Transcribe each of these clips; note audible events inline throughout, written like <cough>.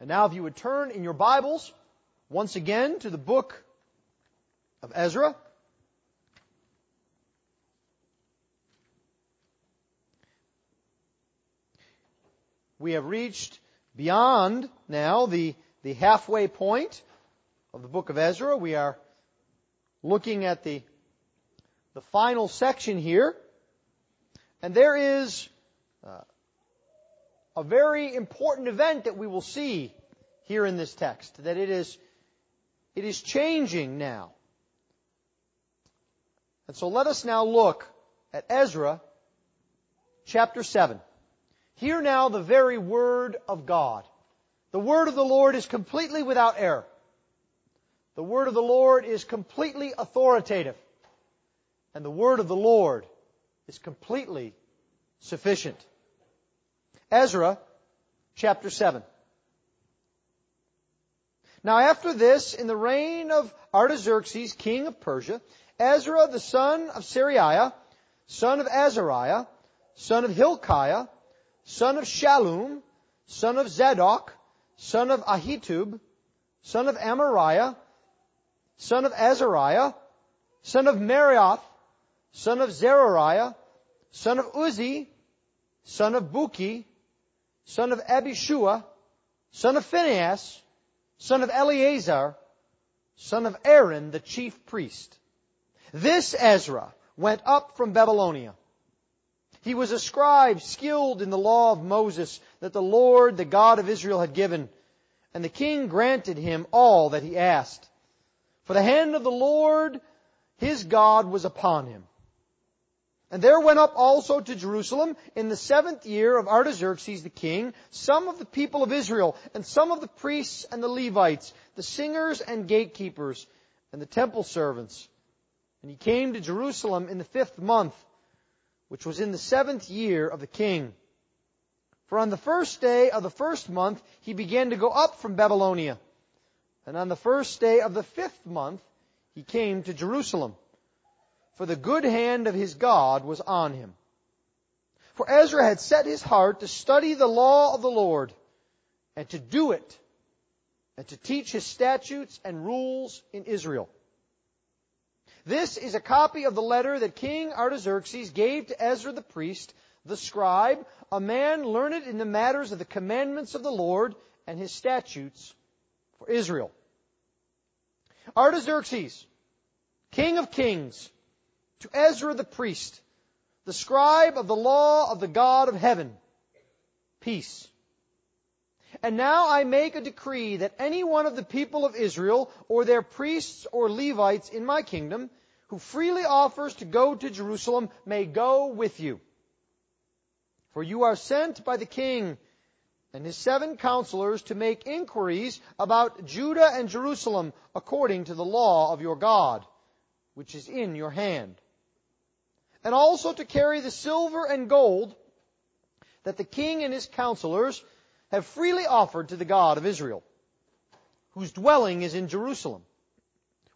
And now if you would turn in your Bibles once again to the book of Ezra. We have reached beyond now the, the halfway point of the book of Ezra. We are looking at the, the final section here. And there is a very important event that we will see here in this text, that it is, it is changing now. And so let us now look at Ezra chapter 7. Hear now the very word of God. The word of the Lord is completely without error. The word of the Lord is completely authoritative. And the word of the Lord is completely sufficient. Ezra chapter 7. Now after this, in the reign of Artaxerxes, king of Persia, Ezra the son of Seraiah, son of Azariah, son of Hilkiah, son of Shallum, son of Zadok, son of Ahitub, son of Amariah, son of Azariah, son of Meraioth, son of Zerahiah, son of Uzzi, son of Bukki, son of Abishua, son of Phinehas, son of Eleazar, son of Aaron, the chief priest. This Ezra went up from Babylonia. He was a scribe skilled in the law of Moses that the Lord, the God of Israel, had given. And the king granted him all that he asked. For the hand of the Lord, his God, was upon him. And there went up also to Jerusalem in the seventh year of Artaxerxes the king some of the people of Israel, and some of the priests and the Levites, the singers and gatekeepers, and the temple servants. And he came to Jerusalem in the fifth month, which was in the seventh year of the king. For on the first day of the first month he began to go up from Babylonia. And on the first day of the fifth month he came to Jerusalem for the good hand of his God was on him. For Ezra had set his heart to study the law of the Lord and to do it and to teach his statutes and rules in Israel. This is a copy of the letter that King Artaxerxes gave to Ezra the priest, the scribe, a man learned in the matters of the commandments of the Lord and his statutes for Israel. Artaxerxes, king of kings, to Ezra the priest, the scribe of the law of the God of heaven, peace. And now I make a decree that any one of the people of Israel, or their priests or Levites in my kingdom, who freely offers to go to Jerusalem, may go with you. For you are sent by the king and his seven counselors to make inquiries about Judah and Jerusalem according to the law of your God, which is in your hand and also to carry the silver and gold that the king and his counselors have freely offered to the God of Israel, whose dwelling is in Jerusalem,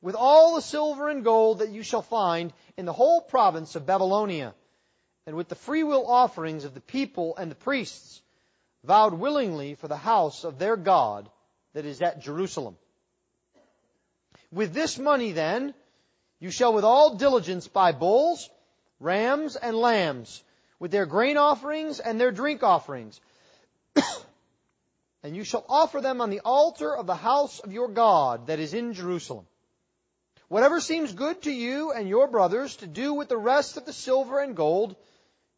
with all the silver and gold that you shall find in the whole province of Babylonia, and with the freewill offerings of the people and the priests, vowed willingly for the house of their God that is at Jerusalem. With this money then, you shall with all diligence buy bulls, rams and lambs, with their grain offerings and their drink offerings. <coughs> and you shall offer them on the altar of the house of your God that is in Jerusalem. Whatever seems good to you and your brothers to do with the rest of the silver and gold,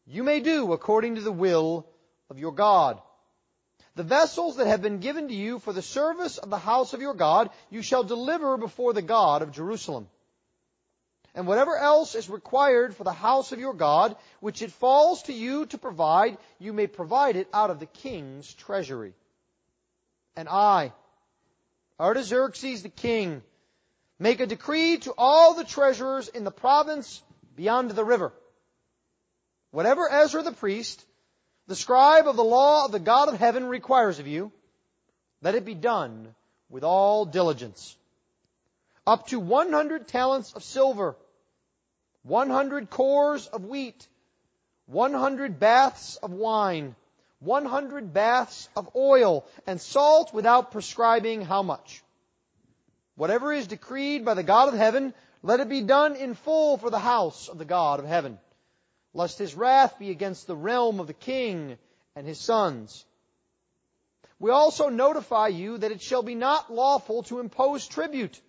you may do according to the will of your God. The vessels that have been given to you for the service of the house of your God, you shall deliver before the God of Jerusalem and whatever else is required for the house of your God, which it falls to you to provide, you may provide it out of the king's treasury. And I, Artaxerxes the king, make a decree to all the treasurers in the province beyond the river. Whatever Ezra the priest, the scribe of the law of the God of heaven requires of you, let it be done with all diligence. Up to 100 talents of silver, 100 cors of wheat, 100 baths of wine, 100 baths of oil, and salt without prescribing how much. Whatever is decreed by the God of heaven, let it be done in full for the house of the God of heaven, lest his wrath be against the realm of the king and his sons. We also notify you that it shall be not lawful to impose tribute,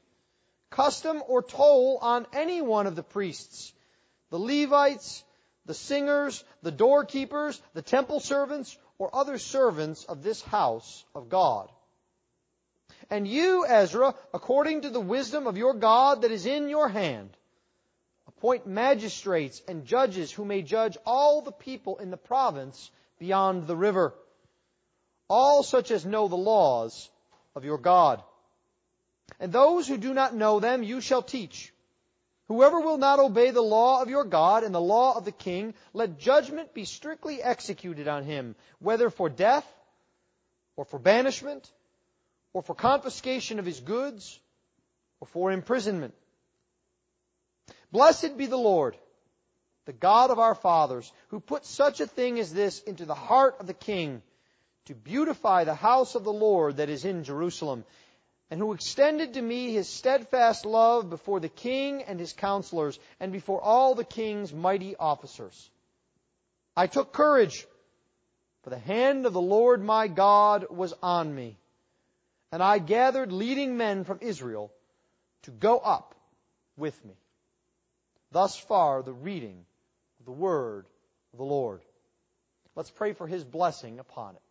custom, or toll on any one of the priests, the Levites, the singers, the doorkeepers, the temple servants, or other servants of this house of God. And you, Ezra, according to the wisdom of your God that is in your hand, appoint magistrates and judges who may judge all the people in the province beyond the river, all such as know the laws of your God. And those who do not know them you shall teach. Whoever will not obey the law of your God and the law of the king, let judgment be strictly executed on him, whether for death, or for banishment, or for confiscation of his goods, or for imprisonment. Blessed be the Lord, the God of our fathers, who put such a thing as this into the heart of the king, to beautify the house of the Lord that is in Jerusalem and who extended to me his steadfast love before the king and his counselors, and before all the king's mighty officers. I took courage, for the hand of the Lord my God was on me, and I gathered leading men from Israel to go up with me. Thus far the reading of the word of the Lord. Let's pray for his blessing upon it.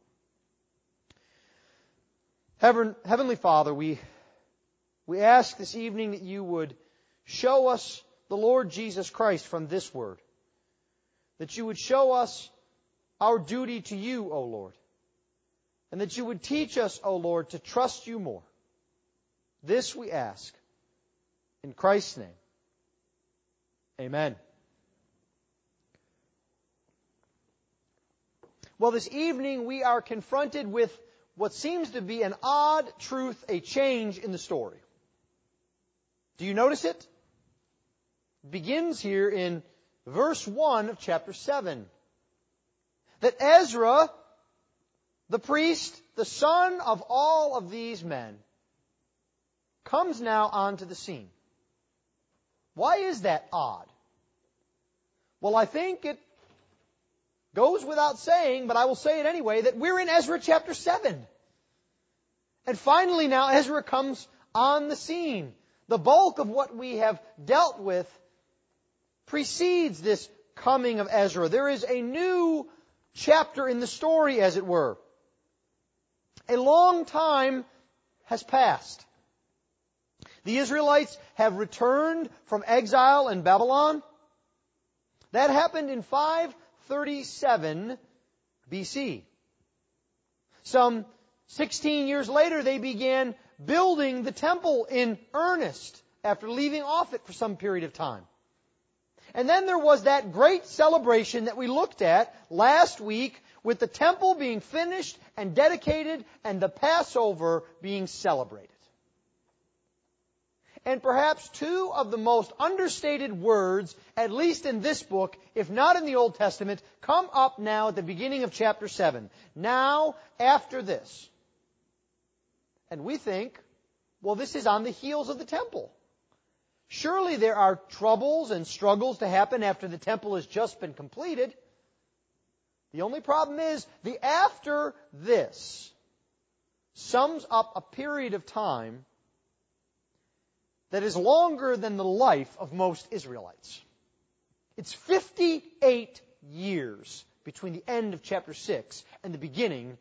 Heavenly Father, we, we ask this evening that you would show us the Lord Jesus Christ from this word. That you would show us our duty to you, O Lord. And that you would teach us, O Lord, to trust you more. This we ask. In Christ's name. Amen. Well, this evening we are confronted with what seems to be an odd truth, a change in the story. Do you notice it? It begins here in verse 1 of chapter 7. That Ezra, the priest, the son of all of these men, comes now onto the scene. Why is that odd? Well, I think it goes without saying, but I will say it anyway, that we're in Ezra chapter 7. And finally now Ezra comes on the scene. The bulk of what we have dealt with precedes this coming of Ezra. There is a new chapter in the story, as it were. A long time has passed. The Israelites have returned from exile in Babylon. That happened in 5 37 BC. Some 16 years later, they began building the temple in earnest after leaving off it for some period of time. And then there was that great celebration that we looked at last week with the temple being finished and dedicated and the Passover being celebrated and perhaps two of the most understated words, at least in this book, if not in the Old Testament, come up now at the beginning of chapter 7. Now, after this. And we think, well, this is on the heels of the temple. Surely there are troubles and struggles to happen after the temple has just been completed. The only problem is the after this sums up a period of time that is longer than the life of most Israelites. It's 58 years between the end of chapter 6 and the beginning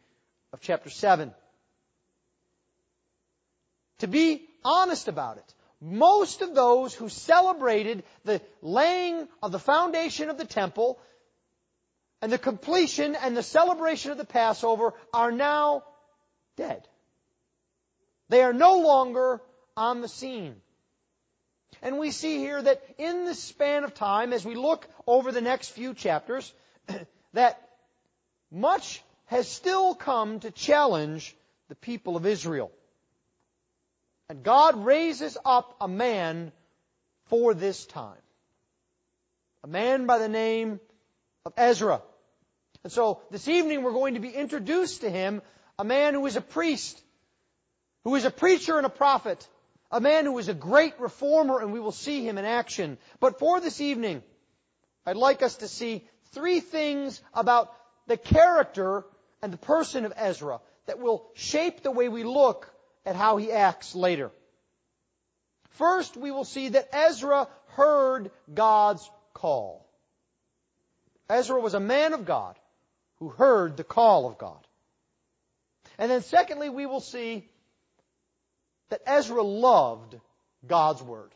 of chapter 7. To be honest about it, most of those who celebrated the laying of the foundation of the temple and the completion and the celebration of the Passover are now dead. They are no longer on the scene. And we see here that in the span of time, as we look over the next few chapters, <clears throat> that much has still come to challenge the people of Israel. And God raises up a man for this time. A man by the name of Ezra. And so this evening we're going to be introduced to him, a man who is a priest, who is a preacher and a prophet, a man who is a great reformer, and we will see him in action. But for this evening, I'd like us to see three things about the character and the person of Ezra that will shape the way we look at how he acts later. First, we will see that Ezra heard God's call. Ezra was a man of God who heard the call of God. And then secondly, we will see that Ezra loved God's Word.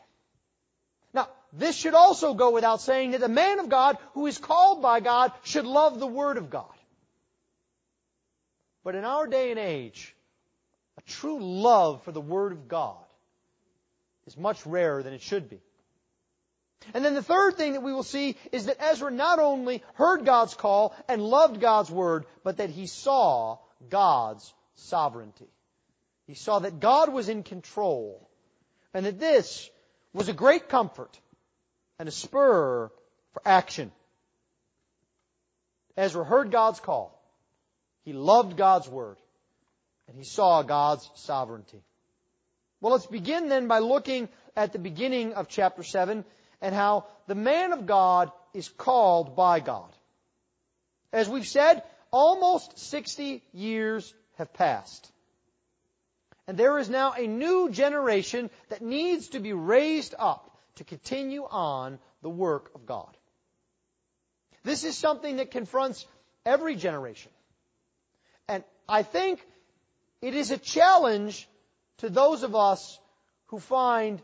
Now, this should also go without saying that a man of God who is called by God should love the Word of God. But in our day and age, a true love for the Word of God is much rarer than it should be. And then the third thing that we will see is that Ezra not only heard God's call and loved God's word, but that he saw God's sovereignty. He saw that God was in control and that this was a great comfort and a spur for action. Ezra heard God's call. He loved God's word and he saw God's sovereignty. Well, let's begin then by looking at the beginning of chapter 7 and how the man of God is called by God. As we've said, almost 60 years have passed. And there is now a new generation that needs to be raised up to continue on the work of God. This is something that confronts every generation. And I think it is a challenge to those of us who find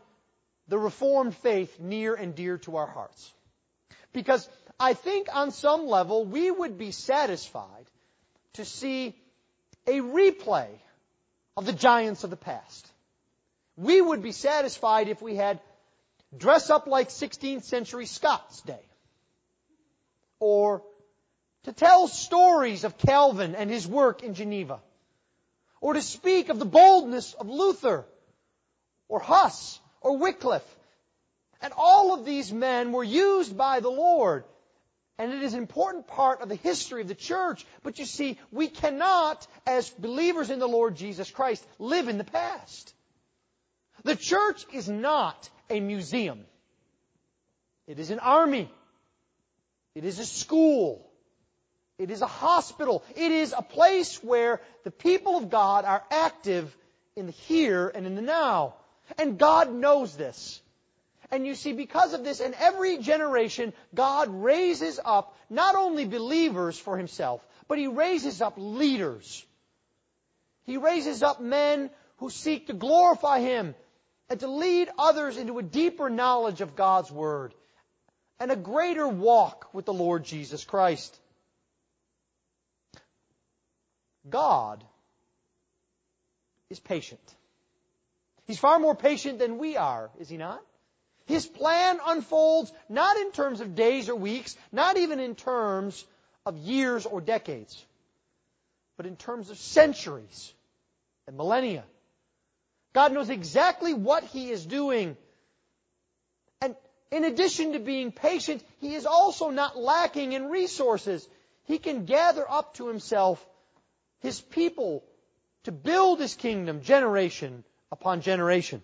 the Reformed faith near and dear to our hearts. Because I think on some level we would be satisfied to see a replay of the giants of the past. We would be satisfied if we had dress up like 16th century Scots day. Or to tell stories of Calvin and his work in Geneva or to speak of the boldness of Luther or Huss or Wycliffe. And all of these men were used by the Lord. And it is an important part of the history of the church. But you see, we cannot, as believers in the Lord Jesus Christ, live in the past. The church is not a museum. It is an army. It is a school. It is a hospital. It is a place where the people of God are active in the here and in the now. And God knows this. And you see, because of this, in every generation, God raises up not only believers for himself, but he raises up leaders. He raises up men who seek to glorify him and to lead others into a deeper knowledge of God's Word and a greater walk with the Lord Jesus Christ. God is patient. He's far more patient than we are, is he not? His plan unfolds not in terms of days or weeks, not even in terms of years or decades, but in terms of centuries and millennia. God knows exactly what He is doing. And in addition to being patient, He is also not lacking in resources. He can gather up to Himself his people to build his kingdom generation upon generation.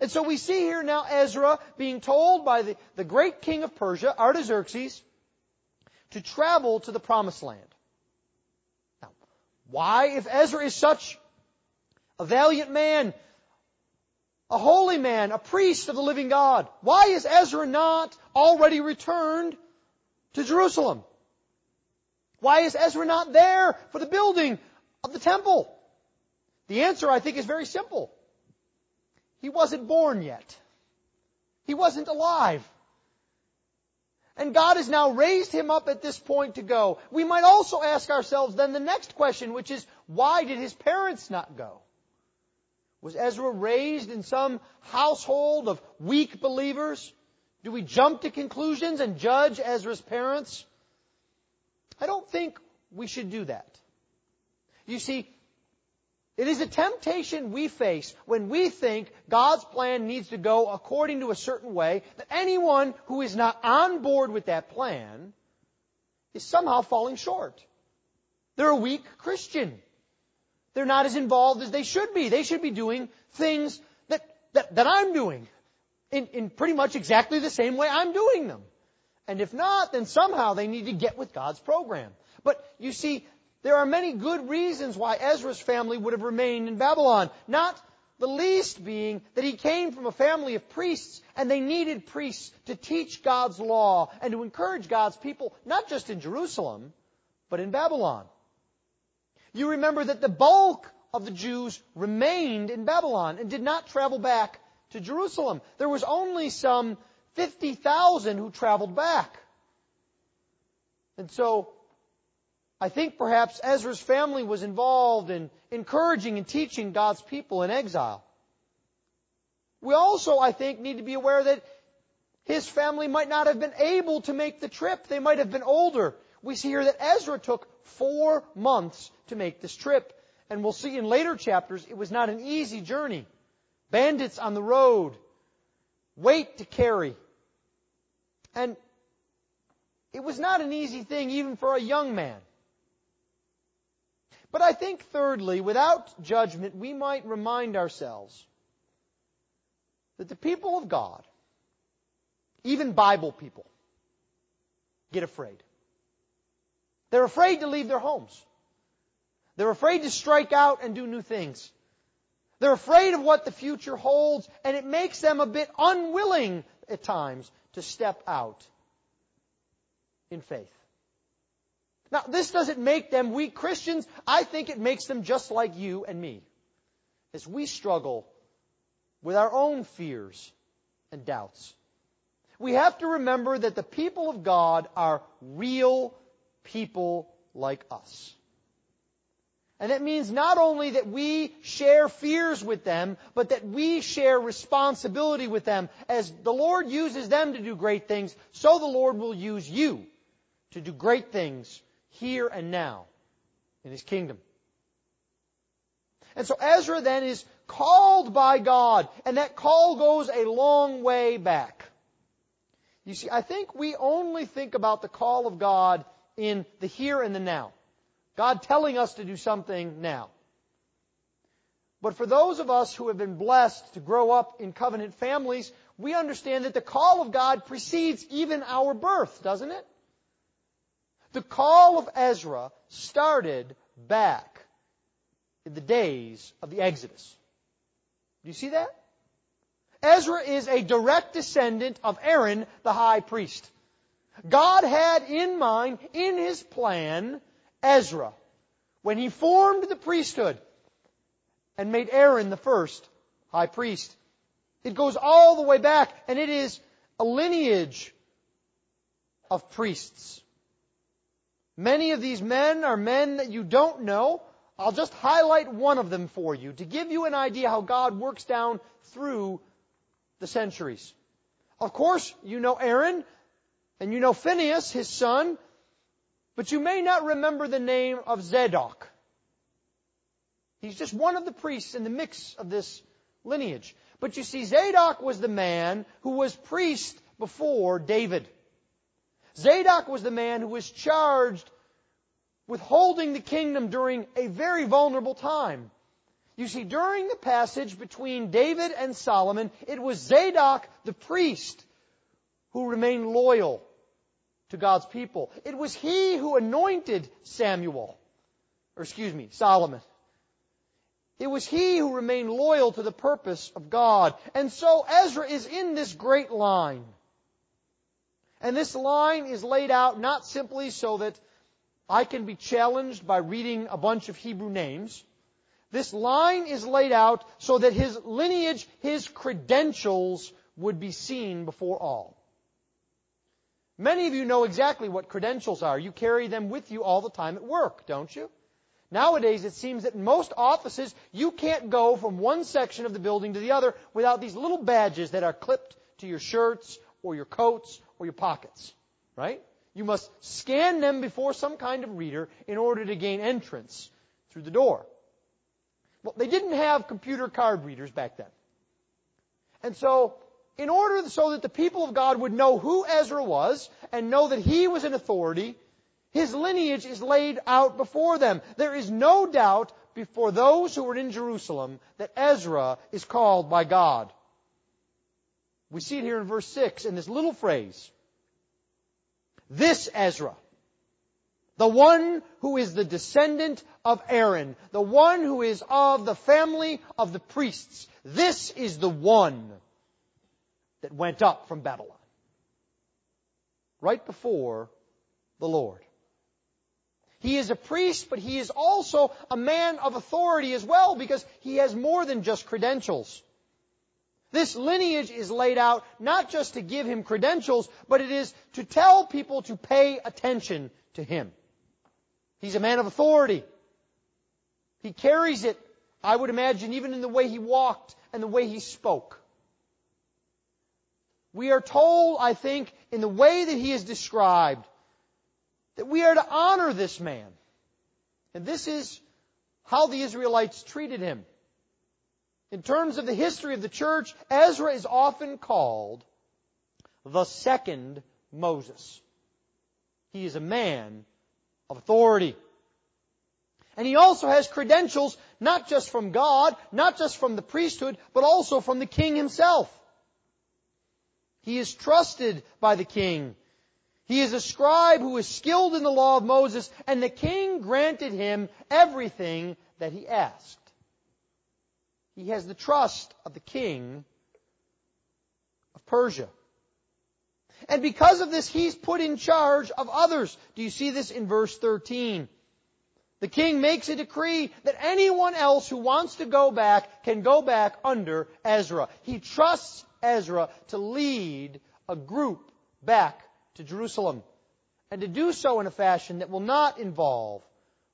And so we see here now Ezra being told by the, the great king of Persia, Artaxerxes, to travel to the promised land. Now, why, if Ezra is such a valiant man, a holy man, a priest of the living God, why is Ezra not already returned to Jerusalem? Why is Ezra not there for the building of the temple? The answer, I think, is very simple. He wasn't born yet. He wasn't alive. And God has now raised him up at this point to go. We might also ask ourselves then the next question, which is, why did his parents not go? Was Ezra raised in some household of weak believers? Do we jump to conclusions and judge Ezra's parents? I don't think we should do that. You see, it is a temptation we face when we think God's plan needs to go according to a certain way that anyone who is not on board with that plan is somehow falling short. They're a weak Christian. They're not as involved as they should be. They should be doing things that, that, that I'm doing in, in pretty much exactly the same way I'm doing them. And if not, then somehow they need to get with God's program. But you see, there are many good reasons why Ezra's family would have remained in Babylon. Not the least being that he came from a family of priests and they needed priests to teach God's law and to encourage God's people, not just in Jerusalem, but in Babylon. You remember that the bulk of the Jews remained in Babylon and did not travel back to Jerusalem. There was only some 50,000 who traveled back. And so, I think perhaps Ezra's family was involved in encouraging and teaching God's people in exile. We also, I think, need to be aware that his family might not have been able to make the trip. They might have been older. We see here that Ezra took four months to make this trip. And we'll see in later chapters, it was not an easy journey. Bandits on the road, weight to carry. And it was not an easy thing even for a young man. But I think thirdly, without judgment, we might remind ourselves that the people of God, even Bible people, get afraid. They're afraid to leave their homes. They're afraid to strike out and do new things. They're afraid of what the future holds, and it makes them a bit unwilling at times to step out in faith. Now, this doesn't make them weak Christians. I think it makes them just like you and me. As we struggle with our own fears and doubts. We have to remember that the people of God are real people like us. And that means not only that we share fears with them, but that we share responsibility with them. As the Lord uses them to do great things, so the Lord will use you to do great things here and now in His kingdom. And so Ezra then is called by God, and that call goes a long way back. You see, I think we only think about the call of God in the here and the now. God telling us to do something now. But for those of us who have been blessed to grow up in covenant families, we understand that the call of God precedes even our birth, doesn't it? The call of Ezra started back in the days of the Exodus. Do you see that? Ezra is a direct descendant of Aaron, the high priest. God had in mind, in his plan, Ezra when he formed the priesthood and made Aaron the first high priest. It goes all the way back and it is a lineage of priests. Many of these men are men that you don't know. I'll just highlight one of them for you to give you an idea how God works down through the centuries. Of course, you know Aaron and you know Phineas, his son, but you may not remember the name of Zadok. He's just one of the priests in the mix of this lineage. But you see, Zadok was the man who was priest before David. Zadok was the man who was charged with holding the kingdom during a very vulnerable time. You see, during the passage between David and Solomon, it was Zadok the priest who remained loyal to God's people. It was he who anointed Samuel, or excuse me, Solomon. It was he who remained loyal to the purpose of God. And so Ezra is in this great line. And this line is laid out not simply so that I can be challenged by reading a bunch of Hebrew names. This line is laid out so that his lineage, his credentials would be seen before all. Many of you know exactly what credentials are. You carry them with you all the time at work, don't you? Nowadays, it seems that in most offices, you can't go from one section of the building to the other without these little badges that are clipped to your shirts or your coats or your pockets. Right? You must scan them before some kind of reader in order to gain entrance through the door. Well, they didn't have computer card readers back then. And so, in order so that the people of God would know who Ezra was and know that he was an authority, His lineage is laid out before them. There is no doubt before those who were in Jerusalem that Ezra is called by God. We see it here in verse 6 in this little phrase. This Ezra, the one who is the descendant of Aaron, the one who is of the family of the priests, this is the one that went up from Babylon. Right before the Lord. He is a priest, but he is also a man of authority as well because he has more than just credentials. This lineage is laid out not just to give him credentials, but it is to tell people to pay attention to him. He's a man of authority. He carries it, I would imagine, even in the way he walked and the way he spoke. We are told, I think, in the way that he is described, that we are to honor this man. And this is how the Israelites treated him. In terms of the history of the church, Ezra is often called the second Moses. He is a man of authority. And he also has credentials not just from God, not just from the priesthood, but also from the king himself. He is trusted by the king. He is a scribe who is skilled in the law of Moses, and the king granted him everything that he asked. He has the trust of the king of Persia. And because of this, he's put in charge of others. Do you see this in verse 13? The king makes a decree that anyone else who wants to go back can go back under Ezra. He trusts Ezra to lead a group back to Jerusalem and to do so in a fashion that will not involve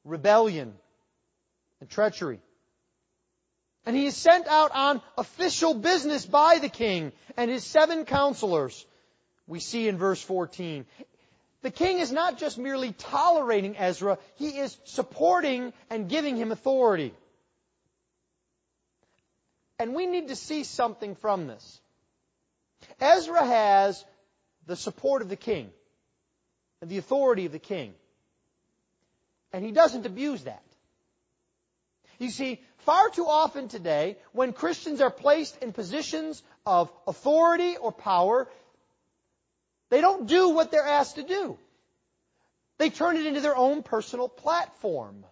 rebellion and treachery. And he is sent out on official business by the king and his seven counselors. We see in verse 14. The king is not just merely tolerating Ezra, he is supporting and giving him authority. And we need to see something from this. Ezra has the support of the king and the authority of the king. And he doesn't abuse that. You see, far too often today, when Christians are placed in positions of authority or power, they don't do what they're asked to do. They turn it into their own personal platform.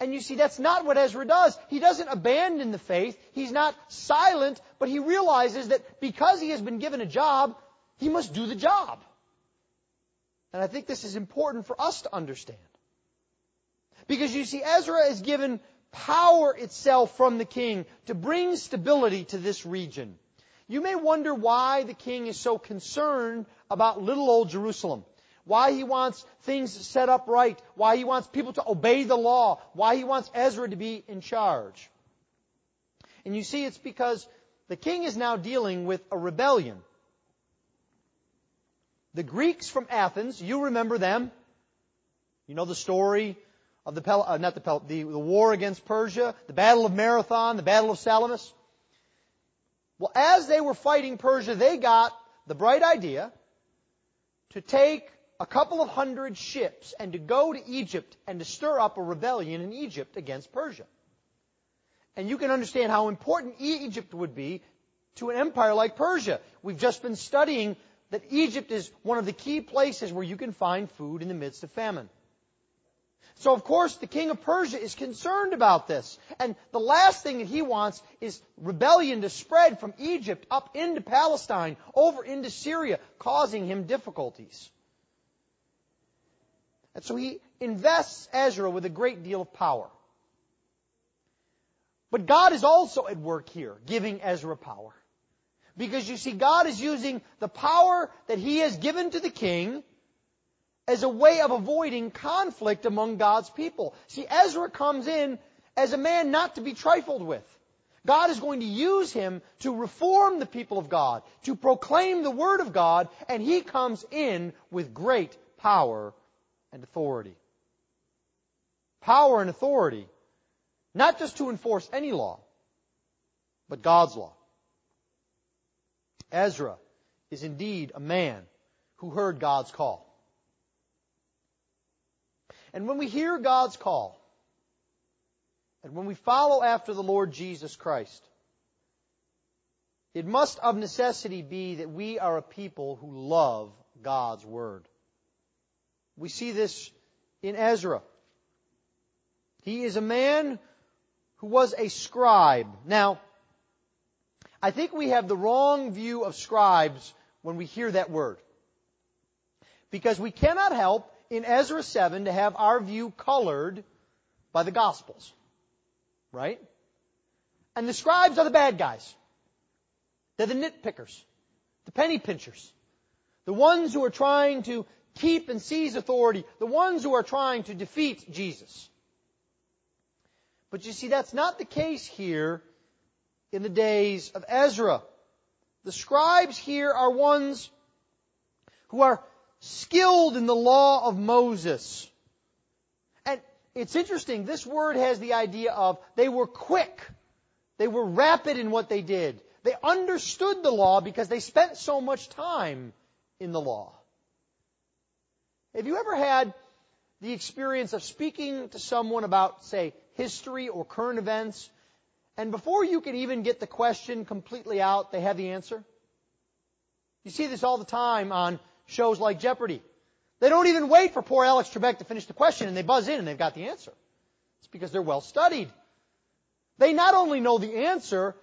And you see, that's not what Ezra does. He doesn't abandon the faith. He's not silent, but he realizes that because he has been given a job, he must do the job. And I think this is important for us to understand. Because you see, Ezra is given power itself from the king to bring stability to this region. You may wonder why the king is so concerned about little old Jerusalem why he wants things set up right, why he wants people to obey the law, why he wants Ezra to be in charge. And you see, it's because the king is now dealing with a rebellion. The Greeks from Athens, you remember them. You know the story of the, Pel- uh, not the, Pel- the, the war against Persia, the Battle of Marathon, the Battle of Salamis. Well, as they were fighting Persia, they got the bright idea to take a couple of hundred ships and to go to Egypt and to stir up a rebellion in Egypt against Persia. And you can understand how important Egypt would be to an empire like Persia. We've just been studying that Egypt is one of the key places where you can find food in the midst of famine. So of course the king of Persia is concerned about this. And the last thing that he wants is rebellion to spread from Egypt up into Palestine, over into Syria, causing him difficulties. And so he invests Ezra with a great deal of power. But God is also at work here, giving Ezra power. Because you see, God is using the power that he has given to the king as a way of avoiding conflict among God's people. See, Ezra comes in as a man not to be trifled with. God is going to use him to reform the people of God, to proclaim the Word of God, and he comes in with great power and authority. Power and authority, not just to enforce any law, but God's law. Ezra is indeed a man who heard God's call. And when we hear God's call, and when we follow after the Lord Jesus Christ, it must of necessity be that we are a people who love God's Word. We see this in Ezra. He is a man who was a scribe. Now, I think we have the wrong view of scribes when we hear that word. Because we cannot help in Ezra 7 to have our view colored by the Gospels. Right? And the scribes are the bad guys. They're the nitpickers, the penny pinchers, the ones who are trying to keep and seize authority, the ones who are trying to defeat Jesus. But you see, that's not the case here in the days of Ezra. The scribes here are ones who are skilled in the law of Moses. And it's interesting, this word has the idea of they were quick. They were rapid in what they did. They understood the law because they spent so much time in the law. Have you ever had the experience of speaking to someone about, say, history or current events, and before you can even get the question completely out, they have the answer? You see this all the time on shows like Jeopardy. They don't even wait for poor Alex Trebek to finish the question and they buzz in and they've got the answer. It's because they're well studied. They not only know the answer,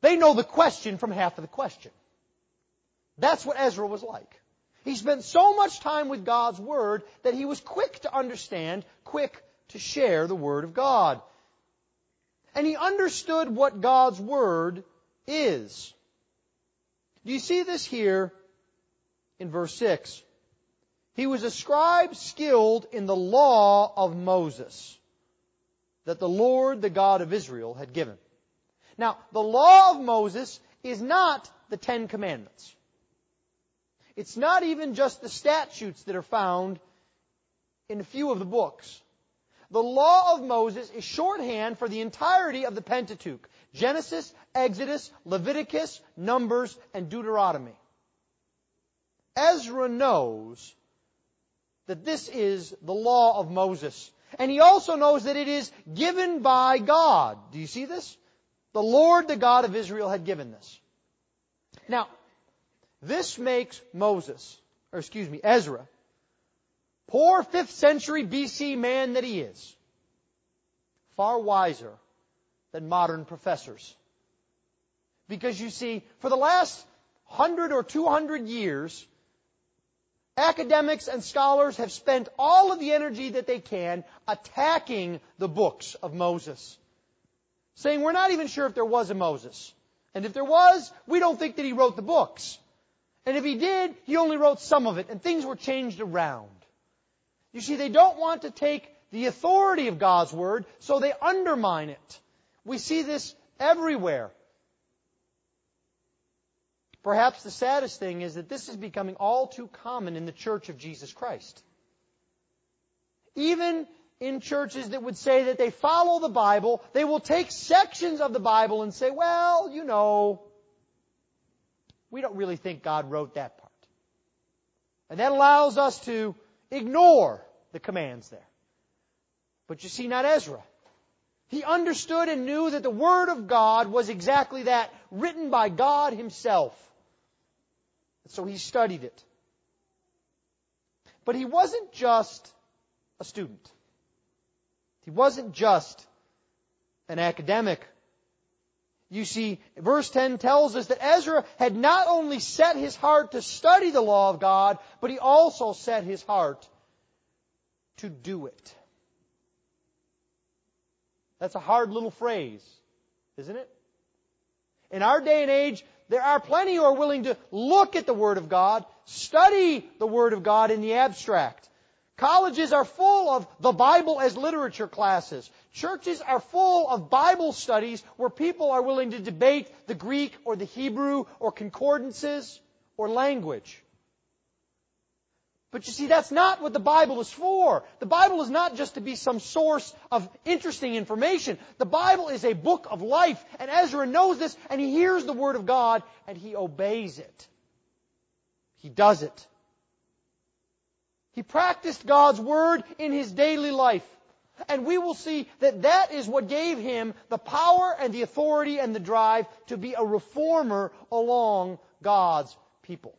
they know the question from half of the question. That's what Ezra was like. He spent so much time with God's Word that he was quick to understand, quick to share the Word of God. And he understood what God's Word is. Do you see this here in verse 6? He was a scribe skilled in the law of Moses that the Lord, the God of Israel, had given. Now, the law of Moses is not the Ten Commandments. It's not even just the statutes that are found in a few of the books. The law of Moses is shorthand for the entirety of the Pentateuch. Genesis, Exodus, Leviticus, Numbers, and Deuteronomy. Ezra knows that this is the law of Moses. And he also knows that it is given by God. Do you see this? The Lord, the God of Israel, had given this. Now, this makes Moses, or excuse me, Ezra, poor 5th century BC man that he is, far wiser than modern professors. Because you see, for the last 100 or 200 years, academics and scholars have spent all of the energy that they can attacking the books of Moses saying we're not even sure if there was a Moses. And if there was, we don't think that he wrote the books. And if he did, he only wrote some of it, and things were changed around. You see, they don't want to take the authority of God's Word, so they undermine it. We see this everywhere. Perhaps the saddest thing is that this is becoming all too common in the Church of Jesus Christ. Even in churches that would say that they follow the Bible, they will take sections of the Bible and say, well, you know, we don't really think God wrote that part. And that allows us to ignore the commands there. But you see, not Ezra. He understood and knew that the Word of God was exactly that, written by God Himself. So he studied it. But he wasn't just a student. He wasn't just an academic. You see, verse 10 tells us that Ezra had not only set his heart to study the law of God, but he also set his heart to do it. That's a hard little phrase, isn't it? In our day and age, there are plenty who are willing to look at the Word of God, study the Word of God in the abstract. Colleges are full of the Bible as literature classes. Churches are full of Bible studies where people are willing to debate the Greek or the Hebrew or concordances or language. But you see, that's not what the Bible is for. The Bible is not just to be some source of interesting information. The Bible is a book of life, and Ezra knows this, and he hears the Word of God, and he obeys it. He does it. He practiced God's Word in his daily life. And we will see that that is what gave him the power and the authority and the drive to be a reformer along God's people.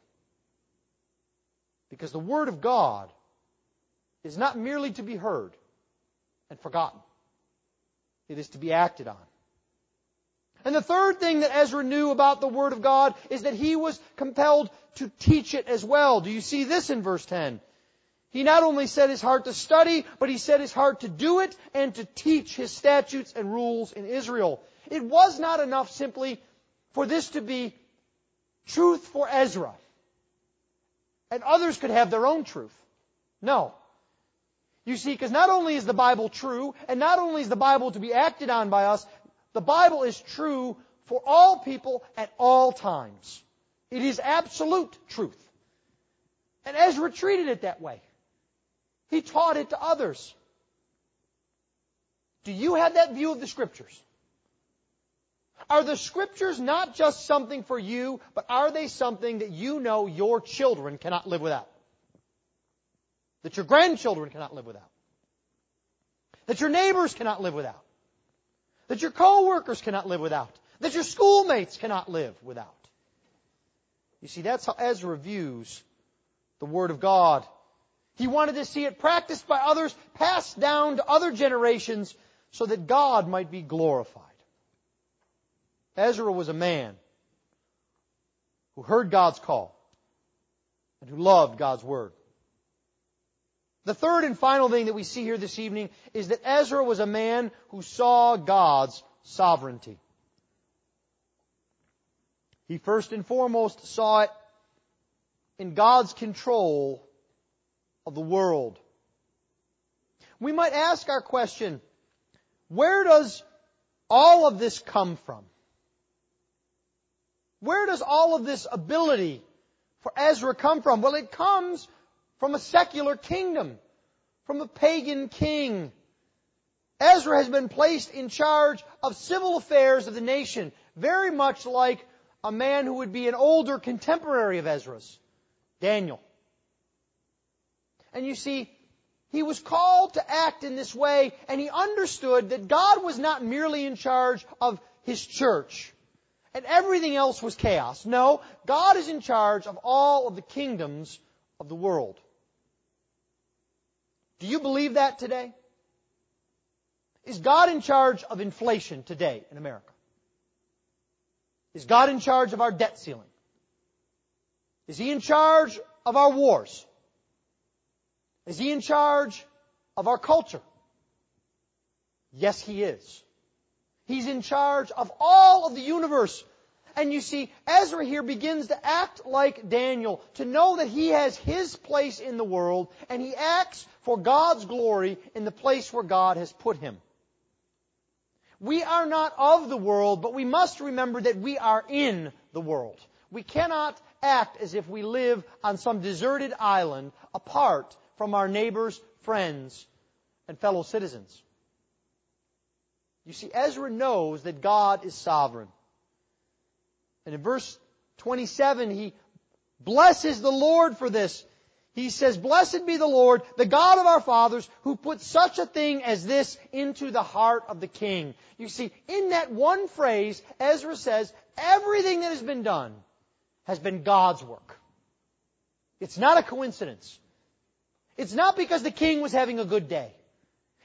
Because the Word of God is not merely to be heard and forgotten. It is to be acted on. And the third thing that Ezra knew about the Word of God is that he was compelled to teach it as well. Do you see this in verse 10? He not only set his heart to study, but he set his heart to do it and to teach his statutes and rules in Israel. It was not enough simply for this to be truth for Ezra. And others could have their own truth. No. You see, because not only is the Bible true, and not only is the Bible to be acted on by us, the Bible is true for all people at all times. It is absolute truth. And Ezra treated it that way. He taught it to others. Do you have that view of the Scriptures? Are the Scriptures not just something for you, but are they something that you know your children cannot live without? That your grandchildren cannot live without? That your neighbors cannot live without? that your coworkers cannot live without, that your schoolmates cannot live without. You see, that's how Ezra views the Word of God. He wanted to see it practiced by others, passed down to other generations, so that God might be glorified. Ezra was a man who heard God's call and who loved God's Word. The third and final thing that we see here this evening is that Ezra was a man who saw God's sovereignty. He first and foremost saw it in God's control of the world. We might ask our question, where does all of this come from? Where does all of this ability for Ezra come from? Well, it comes from a secular kingdom, from a pagan king. Ezra has been placed in charge of civil affairs of the nation, very much like a man who would be an older contemporary of Ezra's, Daniel. And you see, he was called to act in this way, and he understood that God was not merely in charge of his church, and everything else was chaos. No, God is in charge of all of the kingdoms of the world. Do you believe that today? Is God in charge of inflation today in America? Is God in charge of our debt ceiling? Is He in charge of our wars? Is He in charge of our culture? Yes, He is. He's in charge of all of the universe and you see, Ezra here begins to act like Daniel, to know that he has his place in the world, and he acts for God's glory in the place where God has put him. We are not of the world, but we must remember that we are in the world. We cannot act as if we live on some deserted island apart from our neighbors, friends, and fellow citizens. You see, Ezra knows that God is sovereign. And in verse 27, he blesses the Lord for this. He says, Blessed be the Lord, the God of our fathers, who put such a thing as this into the heart of the king. You see, in that one phrase, Ezra says, everything that has been done has been God's work. It's not a coincidence. It's not because the king was having a good day.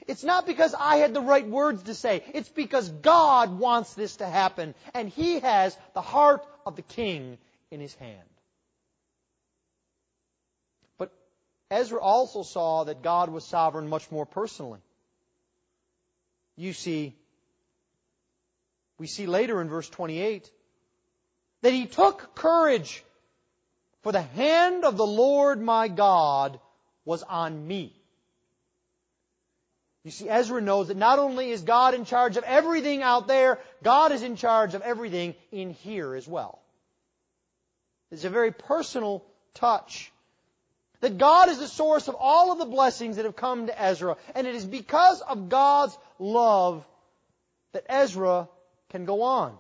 It's not because I had the right words to say. It's because God wants this to happen, and He has the heart of the king in His hand. But Ezra also saw that God was sovereign much more personally. You see, we see later in verse 28 that he took courage, for the hand of the Lord my God was on me. You see, Ezra knows that not only is God in charge of everything out there, God is in charge of everything in here as well. It's a very personal touch. That God is the source of all of the blessings that have come to Ezra. And it is because of God's love that Ezra can go on.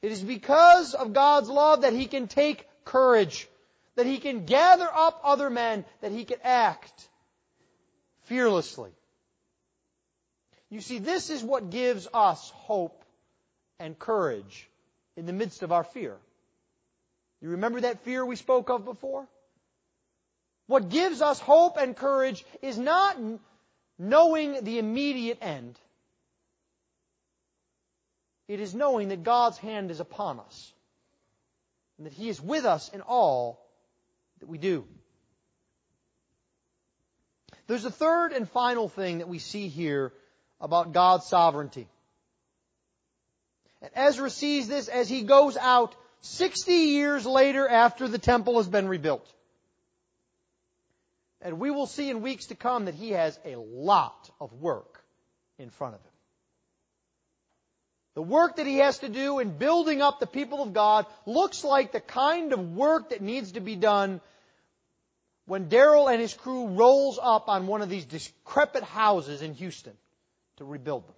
It is because of God's love that he can take courage that he can gather up other men, that he can act fearlessly. You see, this is what gives us hope and courage in the midst of our fear. You remember that fear we spoke of before? What gives us hope and courage is not knowing the immediate end. It is knowing that God's hand is upon us and that He is with us in all that we do. There's a third and final thing that we see here about God's sovereignty. And Ezra sees this as he goes out 60 years later after the temple has been rebuilt. And we will see in weeks to come that he has a lot of work in front of him. The work that he has to do in building up the people of God looks like the kind of work that needs to be done when Darrell and his crew rolls up on one of these decrepit houses in Houston to rebuild them.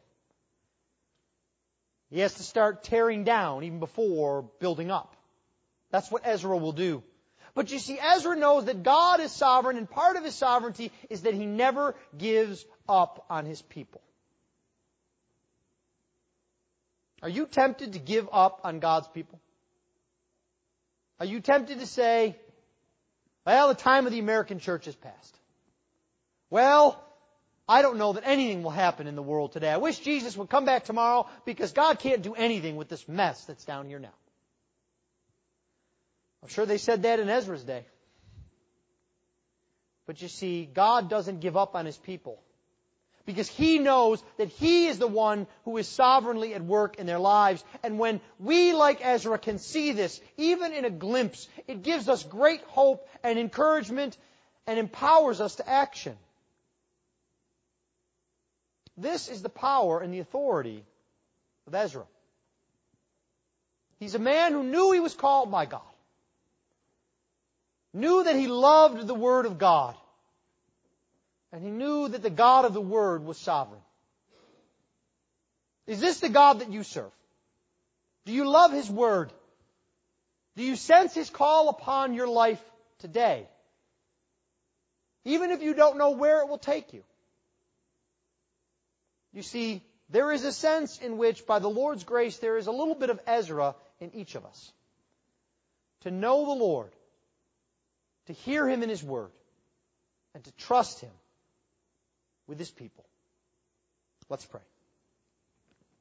He has to start tearing down even before building up. That's what Ezra will do. But you see, Ezra knows that God is sovereign, and part of his sovereignty is that he never gives up on his people. Are you tempted to give up on God's people? Are you tempted to say, well, the time of the American church has passed. Well, I don't know that anything will happen in the world today. I wish Jesus would come back tomorrow because God can't do anything with this mess that's down here now. I'm sure they said that in Ezra's day. But you see, God doesn't give up on His people. Because He knows that He is the one who is sovereignly at work in their lives. And when we, like Ezra, can see this, even in a glimpse, it gives us great hope and encouragement and empowers us to action. This is the power and the authority of Ezra. He's a man who knew he was called by God knew that he loved the Word of God, and he knew that the God of the Word was sovereign. Is this the God that you serve? Do you love His Word? Do you sense His call upon your life today? Even if you don't know where it will take you. You see, there is a sense in which, by the Lord's grace, there is a little bit of Ezra in each of us. To know the Lord, to hear Him in His Word, and to trust Him with His people. Let's pray.